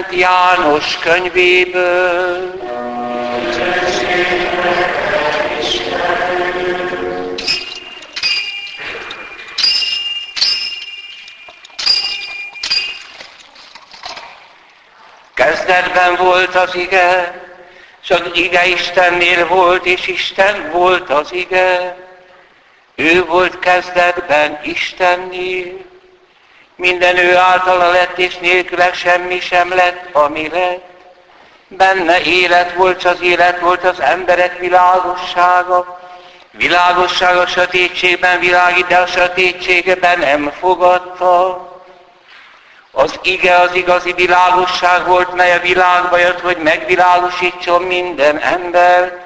Szent János könyvéből. Kezdetben volt az ige, és az ige Istennél volt, és Isten volt az ige. Ő volt kezdetben Istennél. Minden ő általa lett, és nélküle semmi sem lett, ami lett. Benne élet volt, az élet volt az emberek világossága. Világosság a sötétségben világít, de a sötétségben nem fogadta. Az ige az igazi világosság volt, mely a világba jött, hogy megvilágosítson minden ember.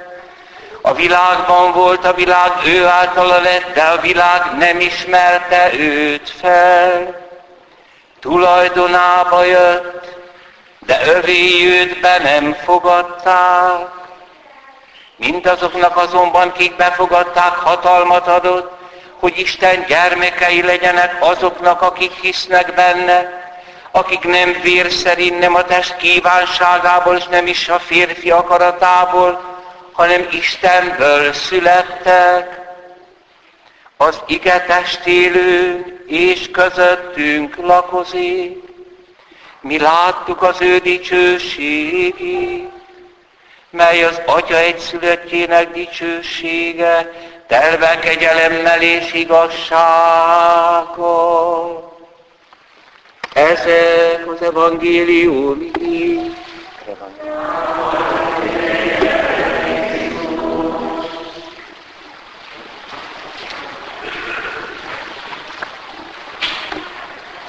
A világban volt, a világ ő általa lett, de a világ nem ismerte őt fel. Tulajdonába jött, de övé őt be nem fogadták. Mindazoknak azonban, kik befogadták, hatalmat adott, hogy Isten gyermekei legyenek azoknak, akik hisznek benne, akik nem vér szerint, nem a test kívánságából, és nem is a férfi akaratából, hanem Istenből születtek. Az ige testélő és közöttünk lakozik. Mi láttuk az ő dicsőségét, mely az Atya egyszülöttjének dicsősége, telve kegyelemmel és igazsággal. Ezek az evangélium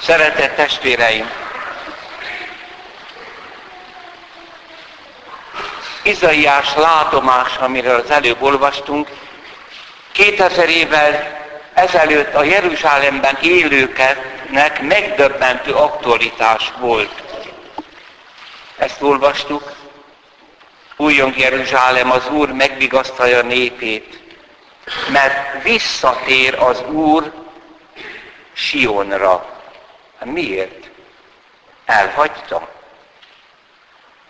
Szeretett testvéreim! Izaiás látomás, amiről az előbb olvastunk, 2000 évvel ezelőtt a Jeruzsálemben élőknek megdöbbentő aktualitás volt. Ezt olvastuk. Újjong Jeruzsálem, az Úr megvigasztalja népét, mert visszatér az Úr Sionra. Hát miért? Elhagyta.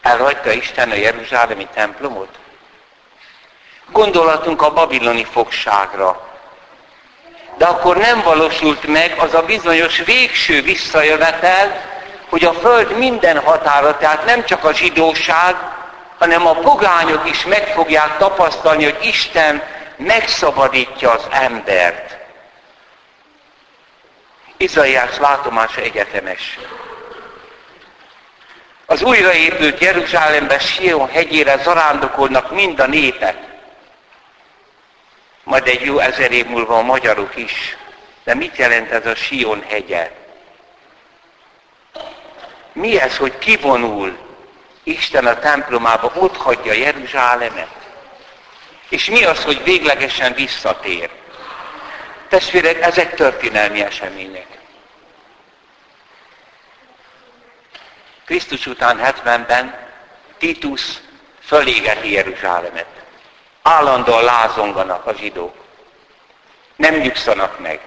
Elhagyta Isten a Jeruzsálemi templomot? Gondolatunk a babiloni fogságra, de akkor nem valósult meg az a bizonyos végső visszajövetel, hogy a Föld minden határa, tehát nem csak a zsidóság, hanem a pogányok is meg fogják tapasztalni, hogy Isten megszabadítja az embert. Izaiás látomása egyetemes. Az újraépült Jeruzsálemben Sion hegyére zarándokolnak mind a népek majd egy jó ezer év múlva a magyarok is. De mit jelent ez a Sion hegye? Mi ez, hogy kivonul Isten a templomába, ott hagyja Jeruzsálemet? És mi az, hogy véglegesen visszatér? Testvérek, ezek történelmi események. Krisztus után 70-ben Titus fölégeti Jeruzsálemet. Állandóan lázonganak a zsidók. Nem nyugszanak meg.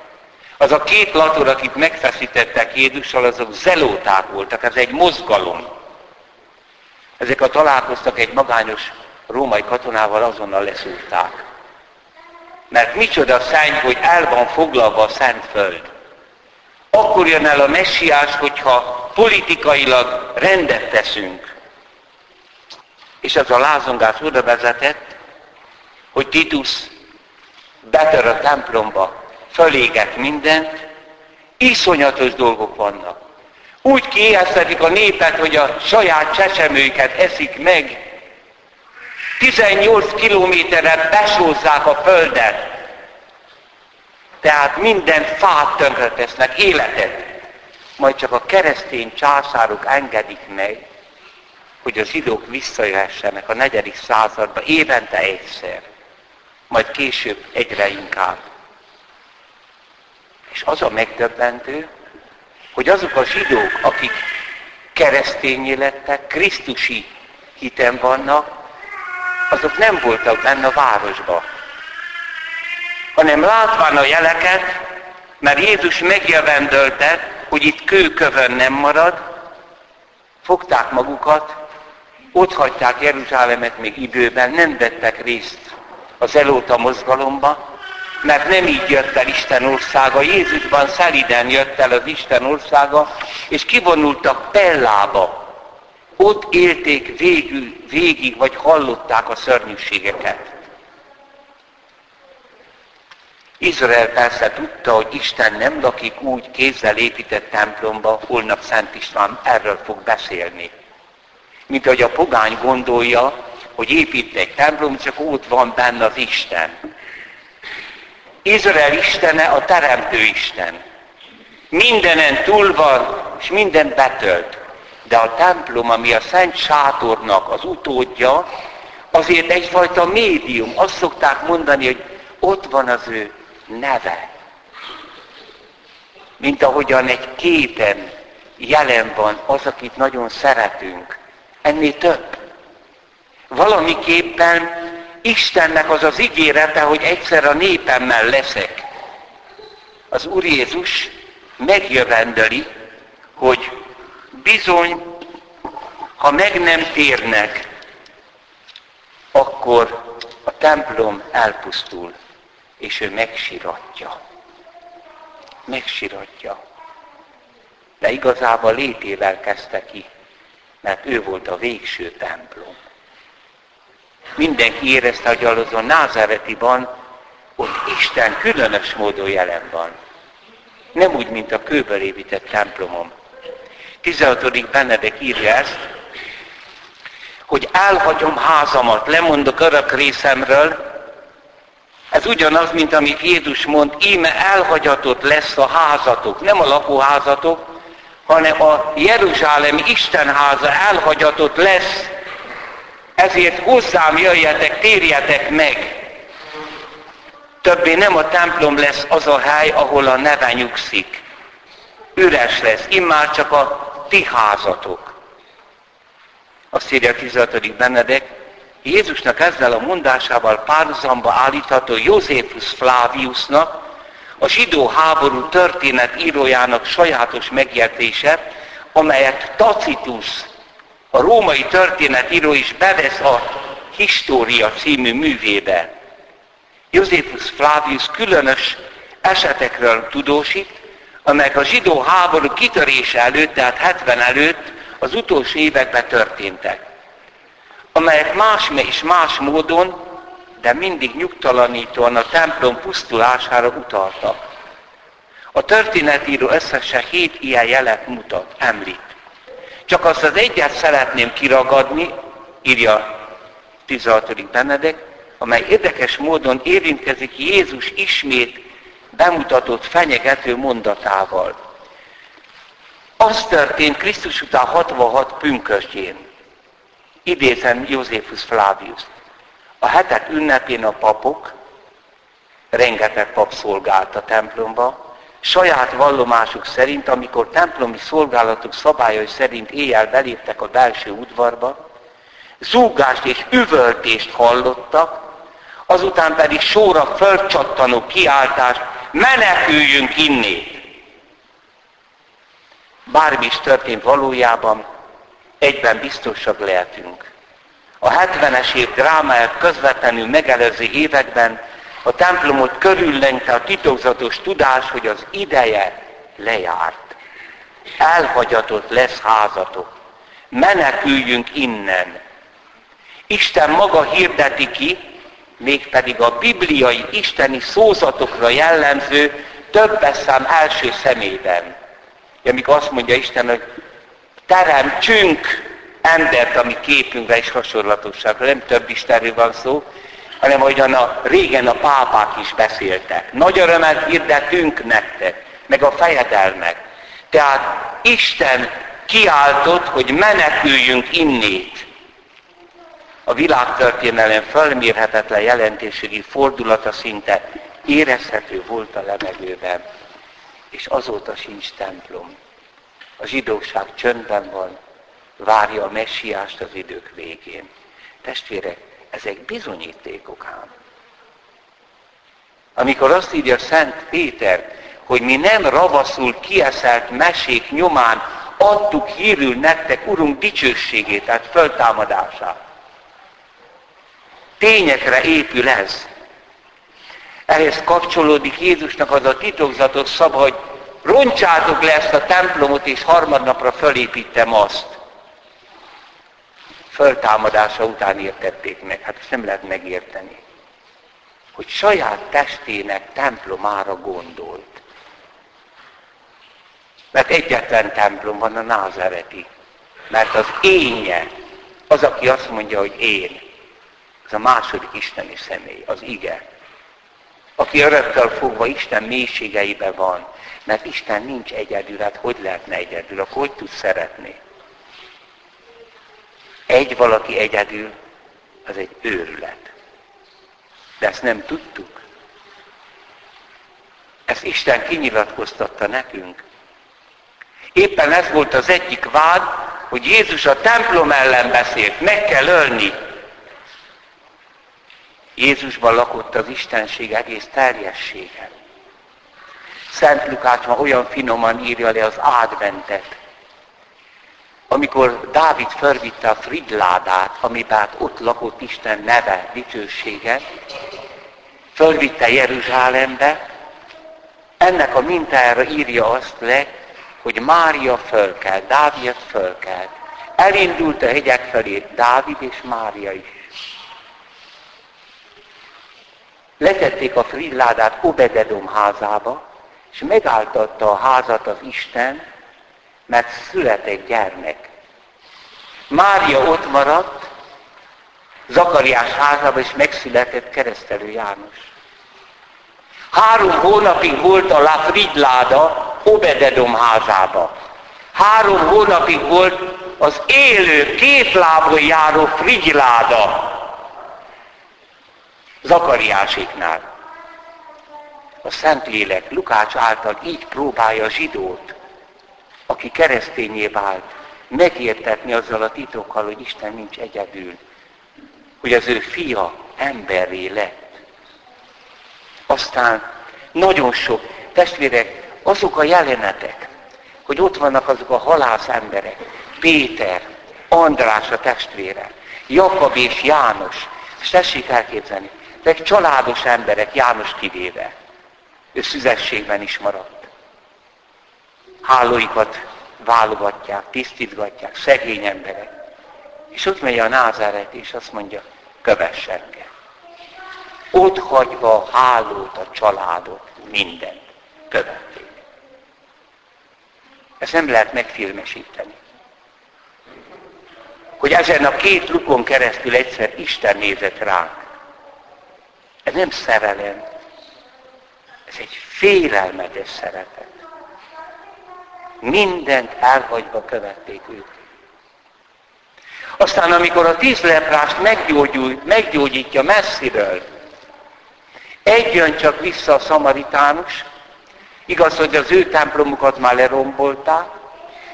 Az a két lator, akik megfeszítettek Jézussal, azok zelóták voltak, ez egy mozgalom. Ezek a találkoztak egy magányos római katonával, azonnal leszúrták. Mert micsoda szenny, hogy el van foglalva a szent föld. Akkor jön el a messiás, hogyha politikailag rendet teszünk. És ez a lázongás oda vezetett, hogy Titus betör a templomba, föléget mindent, iszonyatos dolgok vannak. Úgy kiéheztetik a népet, hogy a saját csecsemőiket eszik meg. 18 kilométerre besózzák a földet. Tehát minden fát tönkretesznek, életet. Majd csak a keresztény császárok engedik meg, hogy a zsidók visszajöhessenek a negyedik századba évente egyszer majd később egyre inkább. És az a megdöbbentő, hogy azok a zsidók, akik keresztényé lettek, Krisztusi hiten vannak, azok nem voltak benne a városba. Hanem látván a jeleket, mert Jézus megjövendölte, hogy itt kőkövön nem marad, fogták magukat, ott hagyták Jeruzsálemet még időben, nem vettek részt az elóta mozgalomba, mert nem így jött el Isten országa. Jézusban szeliden jött el az Isten országa, és kivonultak Pellába. Ott élték végül, végig, vagy hallották a szörnyűségeket. Izrael persze tudta, hogy Isten nem lakik úgy kézzel épített templomba, holnap Szent István erről fog beszélni. Mint ahogy a pogány gondolja, hogy épít egy templom, csak ott van benne az Isten. Izrael Istene a Teremtő Isten. Mindenen túl van, és minden betölt. De a templom, ami a Szent Sátornak az utódja, azért egyfajta médium. Azt szokták mondani, hogy ott van az ő neve. Mint ahogyan egy képen jelen van az, akit nagyon szeretünk. Ennél több. Valamiképpen Istennek az az ígérete, hogy egyszer a népemmel leszek. Az Úr Jézus megjövendeli, hogy bizony, ha meg nem térnek, akkor a templom elpusztul és ő megsiratja. Megsiratja. De igazából létével kezdte ki, mert ő volt a végső templom. Mindenki érezte, hogy azon Názáretiban ott Isten különös módon jelen van. Nem úgy, mint a kőből épített templomom. 16. Benedek írja ezt, hogy elhagyom házamat, lemondok örök részemről, ez ugyanaz, mint amit Jézus mond, íme elhagyatott lesz a házatok, nem a lakóházatok, hanem a Jeruzsálemi Istenháza elhagyatott lesz, ezért hozzám jöjjetek, térjetek meg. Többé nem a templom lesz az a hely, ahol a neve nyugszik. Üres lesz, immár csak a ti házatok. Azt írja a 16. Benedek, Jézusnak ezzel a mondásával párhuzamba állítható Józsefus Flaviusnak, a zsidó háború történet írójának sajátos megjegyzése, amelyet Tacitus, a római történetíró is bevesz a História című művébe. Józsefus Flavius különös esetekről tudósít, amelyek a zsidó háború kitörése előtt, tehát 70 előtt az utolsó években történtek amelyek más és más módon, de mindig nyugtalanítóan a templom pusztulására utaltak. A történetíró összesen hét ilyen jelet mutat, említ. Csak azt az egyet szeretném kiragadni, írja 16. Benedek, amely érdekes módon érintkezik Jézus ismét bemutatott fenyegető mondatával. Az történt Krisztus után 66 pünkösdjén, idézem Józsefus Flavius. A hetek ünnepén a papok, rengeteg pap szolgált a templomba, saját vallomásuk szerint, amikor templomi szolgálatuk szabályai szerint éjjel beléptek a belső udvarba, zúgást és üvöltést hallottak, azután pedig sóra fölcsattanó kiáltást, meneküljünk innét. Bármi is történt valójában, egyben biztosak lehetünk. A 70-es év drámáját közvetlenül megelőző években a templomot körüllengte a titokzatos tudás, hogy az ideje lejárt. Elhagyatott lesz házatok. Meneküljünk innen. Isten maga hirdeti ki, mégpedig a bibliai isteni szózatokra jellemző többes szám első szemében. Amikor azt mondja Isten, hogy teremtsünk embert, ami képünkre és hasonlatosságra. Nem több Istenről van szó, hanem ahogyan a, régen a pápák is beszéltek. Nagy örömmel hirdetünk nektek, meg a fejedelmek. Tehát Isten kiáltott, hogy meneküljünk innét. A világtörténelem fölmérhetetlen jelentőségi fordulata szinte érezhető volt a levegőben, és azóta sincs templom. A zsidóság csöndben van, várja a messiást az idők végén. Testvérek, ezek bizonyítékok ám. Amikor azt írja Szent Péter, hogy mi nem ravaszul kieszelt mesék nyomán adtuk hírül nektek, Urunk dicsőségét, tehát föltámadását. Tényekre épül ez. Ehhez kapcsolódik Jézusnak az a titokzatos szava, hogy roncsátok le ezt a templomot, és harmadnapra fölépítem azt. Föltámadása után értették meg. Hát ezt nem lehet megérteni. Hogy saját testének templomára gondolt. Mert egyetlen templom van a názereti. Mert az énje, az, aki azt mondja, hogy én, az a második isteni személy, az ige. Aki örökkel fogva Isten mélységeibe van, mert Isten nincs egyedül, hát hogy lehetne egyedül, akkor hogy tud szeretni? Egy valaki egyedül, az egy őrület. De ezt nem tudtuk. Ezt Isten kinyilatkoztatta nekünk. Éppen ez volt az egyik vád, hogy Jézus a templom ellen beszélt, meg kell ölni. Jézusban lakott az Istenség egész teljessége. Szent Lukács ma olyan finoman írja le az adventet, amikor Dávid felvitte a Fridládát, amiben ott lakott Isten neve, dicsősége, fölvitte Jeruzsálembe, ennek a mintájára írja azt le, hogy Mária fölkelt, Dávid fölkelt. Elindult a hegyek felé Dávid és Mária is. Letették a frilládát Obededom házába, és megálltatta a házat az Isten, mert született gyermek. Mária ott maradt, Zakariás házába, és megszületett keresztelő János. Három hónapig volt a La Fridláda Obededom házába. Három hónapig volt az élő, két lábon járó Frigyláda Zakariásiknál. A Szentlélek Lukács által így próbálja a zsidót, aki keresztényé vált, megértetni azzal a titokkal, hogy Isten nincs egyedül, hogy az ő fia emberré lett. Aztán nagyon sok, testvérek, azok a jelenetek, hogy ott vannak azok a halász emberek, Péter, András a testvére, Jakab és János, és tessék elképzelni, ezek családos emberek, János kivéve. Ő szüzességben is maradt. Hálóikat válogatják, tisztítgatják, szegény emberek. És ott megy a názáret, és azt mondja, kövessen el. Ott hagyva a hálót, a családot, mindent követték. Ezt nem lehet megfilmesíteni. Hogy ezen a két lukon keresztül egyszer Isten nézett ránk. Ez nem szerelem. Ez egy félelmetes szeretet. Mindent elhagyva követték őt. Aztán amikor a tíz leprást meggyógyítja messziről, egy jön csak vissza a szamaritánus, igaz, hogy az ő templomukat már lerombolták,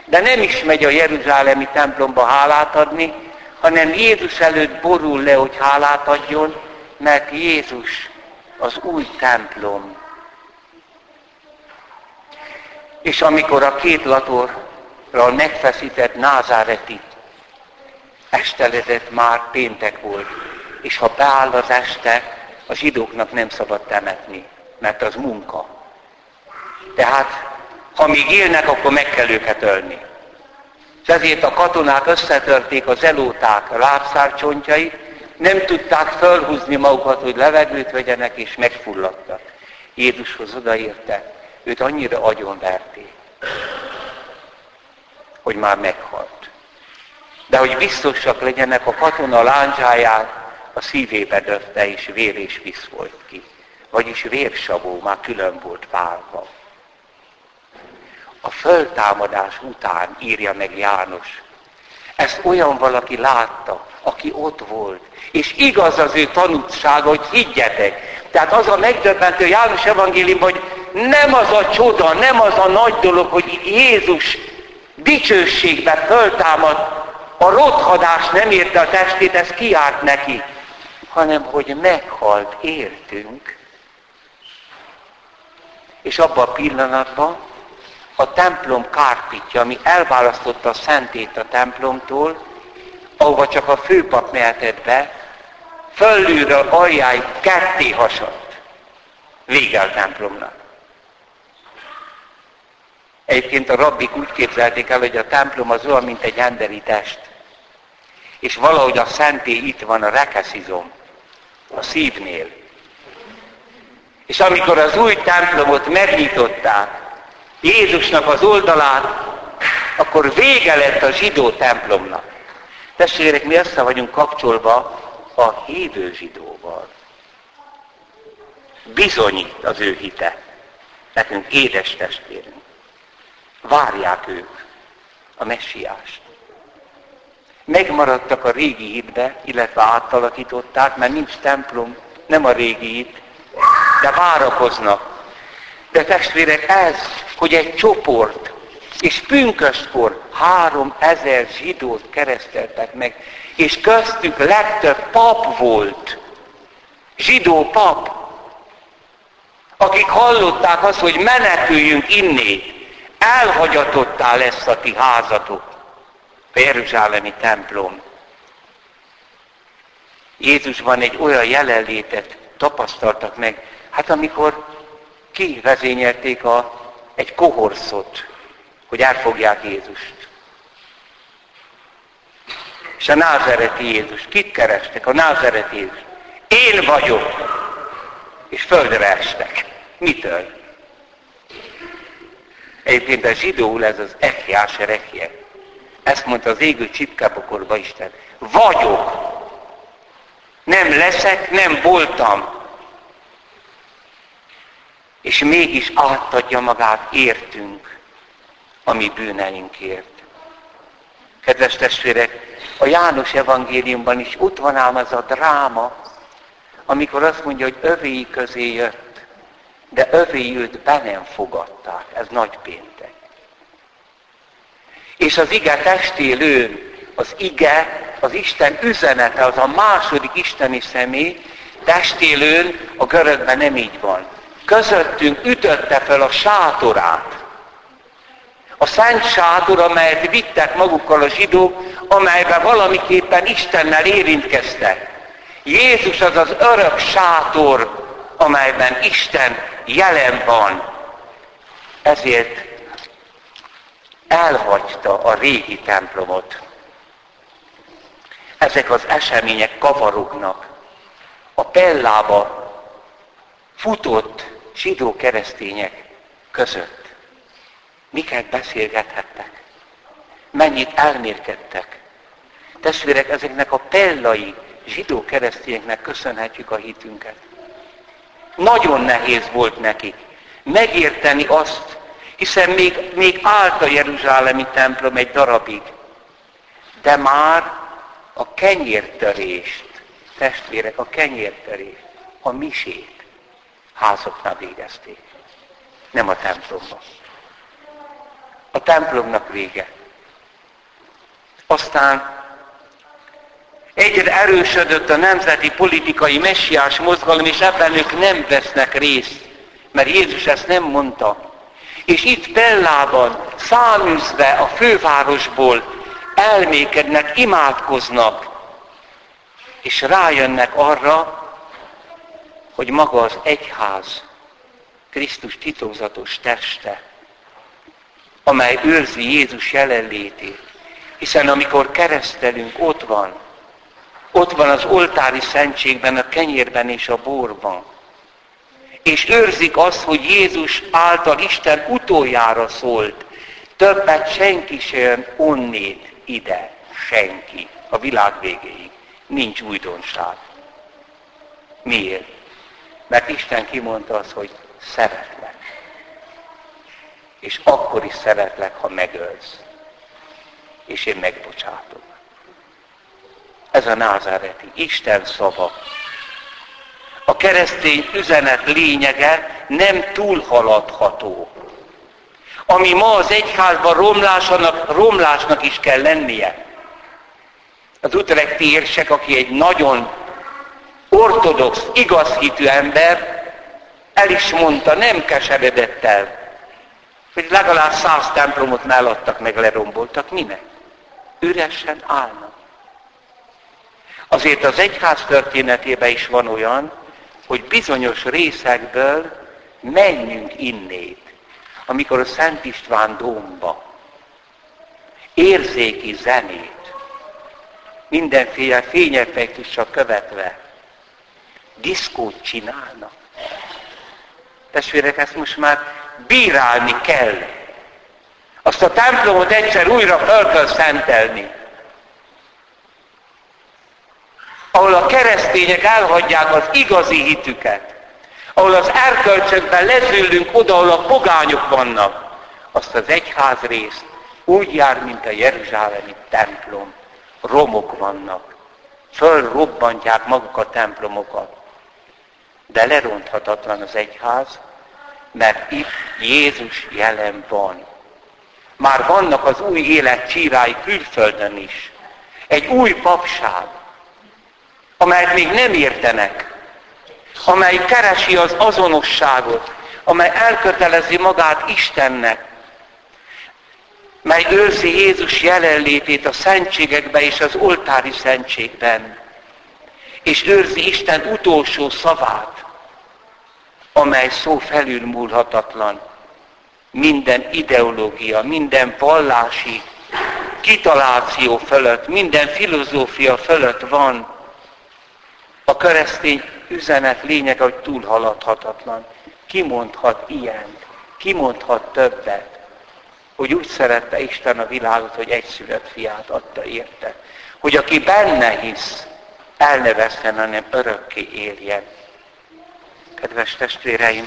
de nem is megy a Jeruzsálemi templomba hálát adni, hanem Jézus előtt borul le, hogy hálát adjon, mert Jézus az új templom. És amikor a két latorral megfeszített názáreti esteledett már péntek volt, és ha beáll az este, a zsidóknak nem szabad temetni, mert az munka. Tehát, ha még élnek, akkor meg kell őket ölni. És ezért a katonák összetörték az elóták lábszárcsontjait, nem tudták felhúzni magukat, hogy levegőt vegyenek, és megfulladtak. Jézushoz odaérte, őt annyira agyonverték, hogy már meghalt. De hogy biztosak legyenek, a katona lándzsáját a szívébe döfte, és vér és visz volt ki. Vagyis vérsavó már külön volt válva. A föltámadás után írja meg János. Ezt olyan valaki látta, aki ott volt. És igaz az ő tanúsága, hogy higgyetek. Tehát az a megdöbbentő János evangélium, hogy nem az a csoda, nem az a nagy dolog, hogy Jézus dicsőségbe föltámad, a rothadás nem érte a testét, ez kiárt neki, hanem hogy meghalt értünk. És abban a pillanatban a templom kárpitja, ami elválasztotta a szentét a templomtól, ahova csak a főpap mehetett be, fölülről aljáig ketté hasadt. Vége a templomnak. Egyébként a rabbik úgy képzelték el, hogy a templom az olyan, mint egy emberi test. És valahogy a szenté itt van a rekeszizom, a szívnél. És amikor az új templomot megnyitották, Jézusnak az oldalát, akkor vége lett a zsidó templomnak. Testvérek, mi össze vagyunk kapcsolva a hívő zsidóval. Bizonyít az ő hite. Nekünk édes testvérünk. Várják ők a messiást. Megmaradtak a régi hitbe, illetve átalakították, mert nincs templom, nem a régi hit, de várakoznak. De testvérek, ez, hogy egy csoport, és pünköstkor három ezer zsidót kereszteltek meg, és köztük legtöbb pap volt, zsidó pap, akik hallották azt, hogy meneküljünk innét, elhagyatottá lesz a ti házatok, a Jeruzsálemi templom. Jézusban egy olyan jelenlétet tapasztaltak meg, hát amikor kivezényelték a, egy kohorszot, hogy elfogják Jézust. És a názereti Jézus, kit kerestek? A názereti Jézus. Én vagyok. És földre estek. Mitől? Egyébként a zsidóul ez az echiás erechie. Ezt mondta az égő csipkábokorba Isten. Vagyok. Nem leszek, nem voltam. És mégis átadja magát értünk, ami bűneinkért. Kedves testvérek, a János evangéliumban is ott van ám az a dráma, amikor azt mondja, hogy övéi közé jött, de övéi őt be nem fogadták. Ez nagy péntek. És az ige testélőn, az ige, az Isten üzenete, az a második isteni személy, testélőn a görögben nem így van. Közöttünk ütötte fel a sátorát. A szent sátor, amelyet vittek magukkal a zsidók, amelyben valamiképpen Istennel érintkeztek. Jézus az az örök sátor, amelyben Isten jelen van. Ezért elhagyta a régi templomot. Ezek az események kavarognak. A pellába futott zsidó keresztények között. Miket beszélgethettek? Mennyit elmérkedtek? Testvérek, ezeknek a pellai zsidó keresztényeknek köszönhetjük a hitünket. Nagyon nehéz volt nekik megérteni azt, hiszen még, még állt a Jeruzsálemi templom egy darabig. De már a kenyértörést, testvérek, a kenyértörést, a misét házoknál végezték. Nem a templomban. A templomnak vége. Aztán egyre erősödött a nemzeti politikai messiás mozgalom, és ebben ők nem vesznek részt, mert Jézus ezt nem mondta. És itt Pellában, száműzve a fővárosból elmékednek, imádkoznak, és rájönnek arra, hogy maga az egyház, Krisztus titokzatos teste, amely őrzi Jézus jelenlétét. Hiszen amikor keresztelünk, ott van. Ott van az oltári szentségben, a kenyérben és a borban. És őrzik azt, hogy Jézus által Isten utoljára szólt. Többet senki sem onnét ide. Senki. A világ végéig. Nincs újdonság. Miért? Mert Isten kimondta azt, hogy szeretlek. És akkor is szeretlek, ha megölsz. És én megbocsátok. Ez a názáreti Isten szava. A keresztény üzenet lényege nem túlhaladható. Ami ma az egyházban romlásnak, romlásnak is kell lennie. Az utrechti érsek, aki egy nagyon ortodox, igazhitű ember, el is mondta, nem keseredett el. hogy legalább száz templomot ne eladtak meg, leromboltak. Minek? Üresen állnak. Azért az egyház történetében is van olyan, hogy bizonyos részekből menjünk innét. Amikor a Szent István dómba érzéki zenét, mindenféle fényeffektussal követve diszkót csinálnak. Testvérek, ezt most már bírálni kell. Azt a templomot egyszer újra fel kell szentelni. Ahol a keresztények elhagyják az igazi hitüket. Ahol az erkölcsökben lezülünk oda, ahol a pogányok vannak. Azt az egyház részt úgy jár, mint a Jeruzsálemi templom. Romok vannak. Fölrobbantják maguk a templomokat. De leronthatatlan az egyház, mert itt Jézus jelen van. Már vannak az új élet csírái külföldön is. Egy új papság, amelyet még nem értenek, amely keresi az azonosságot, amely elkötelezi magát Istennek, mely őrzi Jézus jelenlétét a szentségekben és az oltári szentségben, és őrzi Isten utolsó szavát, amely szó felülmúlhatatlan. Minden ideológia, minden vallási kitaláció fölött, minden filozófia fölött van. A keresztény üzenet lényeg, hogy túlhaladhatatlan. Kimondhat ilyen, kimondhat többet, hogy úgy szerette Isten a világot, hogy egyszülött fiát adta érte. Hogy aki benne hisz, el ne veszten, hanem örökké éljen. Kedves testvéreim,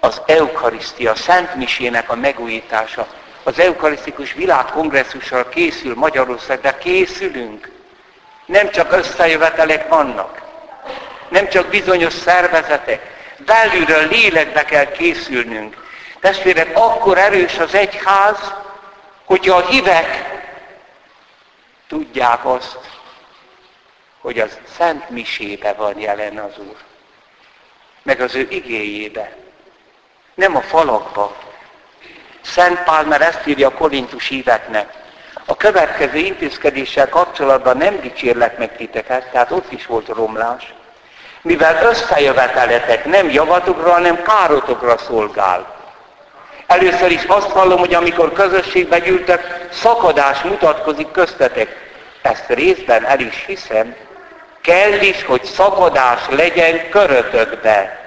az Eukarisztia, a Szent Misének a megújítása, az Eukarisztikus Világkongresszussal készül Magyarország, de készülünk. Nem csak összejövetelek vannak, nem csak bizonyos szervezetek, belülről lélekbe kell készülnünk. Testvérek, akkor erős az egyház, hogyha a hívek tudják azt, hogy az Szent Misébe van jelen az Úr. Meg az ő igéjébe. Nem a falakba. Szent Pál már ezt írja a korintus híveknek. A következő intézkedéssel kapcsolatban nem dicsérlek meg titeket, tehát ott is volt romlás. Mivel összejöveteletek nem javatokra, hanem károtokra szolgál. Először is azt hallom, hogy amikor közösségbe gyűltek, szakadás mutatkozik köztetek. Ezt részben el is hiszem, kell is, hogy szakadás legyen körötökbe.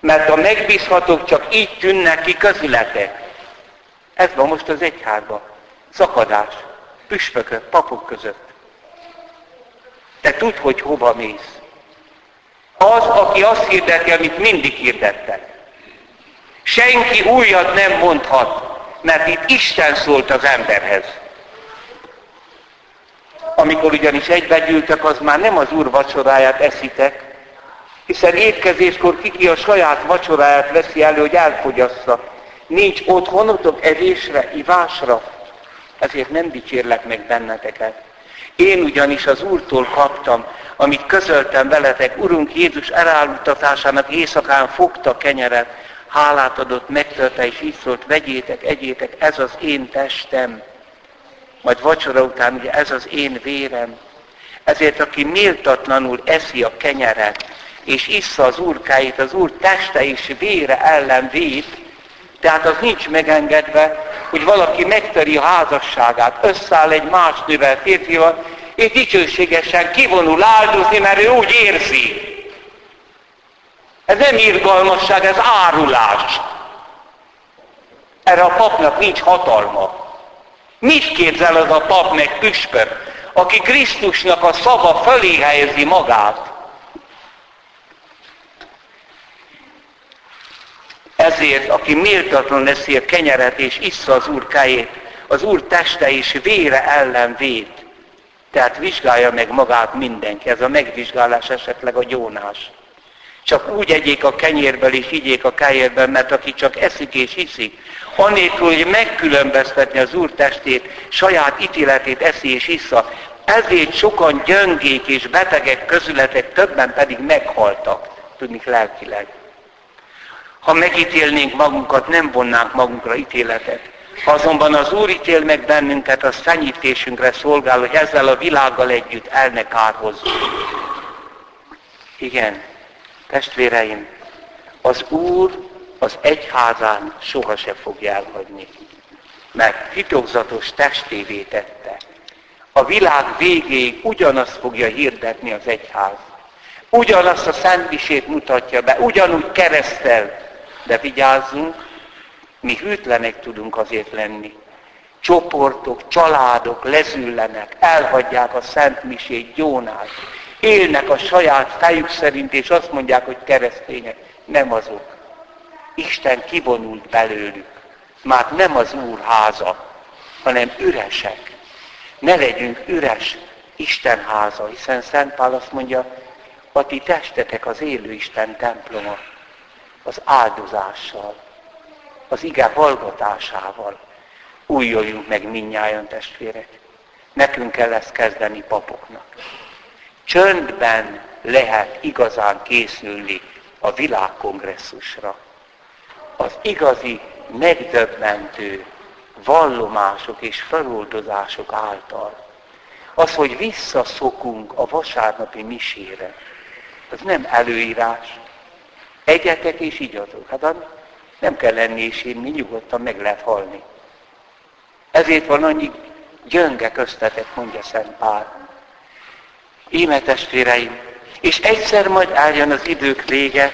Mert a megbízhatók csak így tűnnek ki közületek. Ez van most az egyházban. Szakadás. Püspökök, papok között. Te tudd, hogy hova mész. Az, aki azt hirdeti, amit mindig hirdettek. Senki újat nem mondhat, mert itt Isten szólt az emberhez. Amikor ugyanis egybegyűltek, az már nem az Úr vacsoráját eszitek, hiszen étkezéskor kiki a saját vacsoráját veszi elő, hogy elfogyassza. Nincs otthonotok evésre, ivásra, ezért nem dicsérlek meg benneteket. Én ugyanis az Úrtól kaptam, amit közöltem veletek, Urunk Jézus elállítatásának éjszakán fogta kenyeret, hálát adott, megtörte és így szólt, vegyétek, egyétek, ez az én testem. Majd vacsora után ugye ez az én vérem. Ezért aki méltatlanul eszi a kenyeret, és issza az úrkáit, az úr teste és vére ellen véd, tehát az nincs megengedve, hogy valaki megtöri a házasságát, összeáll egy más nővel, férfival, és dicsőségesen kivonul áldozni, mert ő úgy érzi. Ez nem irgalmasság, ez árulás. Erre a papnak nincs hatalma. Mit képzel az a pap meg püspök, aki Krisztusnak a szava fölé helyezi magát? Ezért, aki méltatlan leszi a kenyeret és issza az Úr kájét, az Úr teste és vére ellen véd. Tehát vizsgálja meg magát mindenki. Ez a megvizsgálás esetleg a gyónás. Csak úgy egyék a kenyérből és igyék a kájérben, mert aki csak eszik és hiszik, anélkül, hogy megkülönböztetni az Úr testét, saját ítéletét eszi és issza, ezért sokan gyöngék és betegek közületek, többen pedig meghaltak, tudni lelkileg. Ha megítélnénk magunkat, nem vonnánk magunkra ítéletet. Ha azonban az Úr ítél meg bennünket, az szennyítésünkre szolgál, hogy ezzel a világgal együtt el ne kárhozzunk. Igen, testvéreim, az Úr az egyházán soha se fogja elhagyni, mert titokzatos testévé tette. A világ végéig ugyanazt fogja hirdetni az egyház. Ugyanazt a szentmisét mutatja be, ugyanúgy keresztel, de vigyázzunk, mi hűtlenek tudunk azért lenni. Csoportok, családok lezüllenek, elhagyják a szent misét, gyónát, élnek a saját fejük szerint, és azt mondják, hogy keresztények. Nem azok. Isten kivonult belőlük. Már nem az Úr háza, hanem üresek. Ne legyünk üres Isten háza, hiszen Szent Pál azt mondja, a ti testetek az élő Isten temploma, az áldozással, az ige hallgatásával. Újuljunk meg minnyáján testvérek. Nekünk kell ezt kezdeni papoknak. Csöndben lehet igazán készülni a világkongresszusra. Az igazi, megdöbbentő vallomások és feloldozások által. Az, hogy visszaszokunk a vasárnapi misére, az nem előírás. Egyetek és igyatok. Hát nem kell lenni és inni, nyugodtan meg lehet halni. Ezért van annyi gyönge köztetek, mondja Szent Pál. Íme testvéreim, és egyszer majd eljön az idők vége,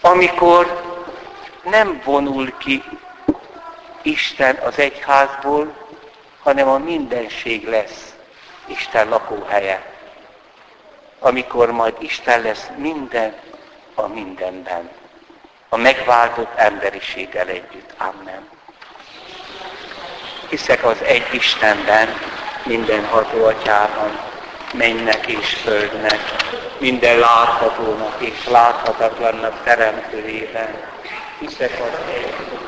amikor nem vonul ki Isten az egyházból, hanem a mindenség lesz Isten lakóhelye. Amikor majd Isten lesz minden a mindenben. A megváltott emberiséggel együtt. Amen. Hiszek az egy Istenben, minden ható atyában, mennek és földnek, minden láthatónak és láthatatlannak teremtőjében. Hiszek az egy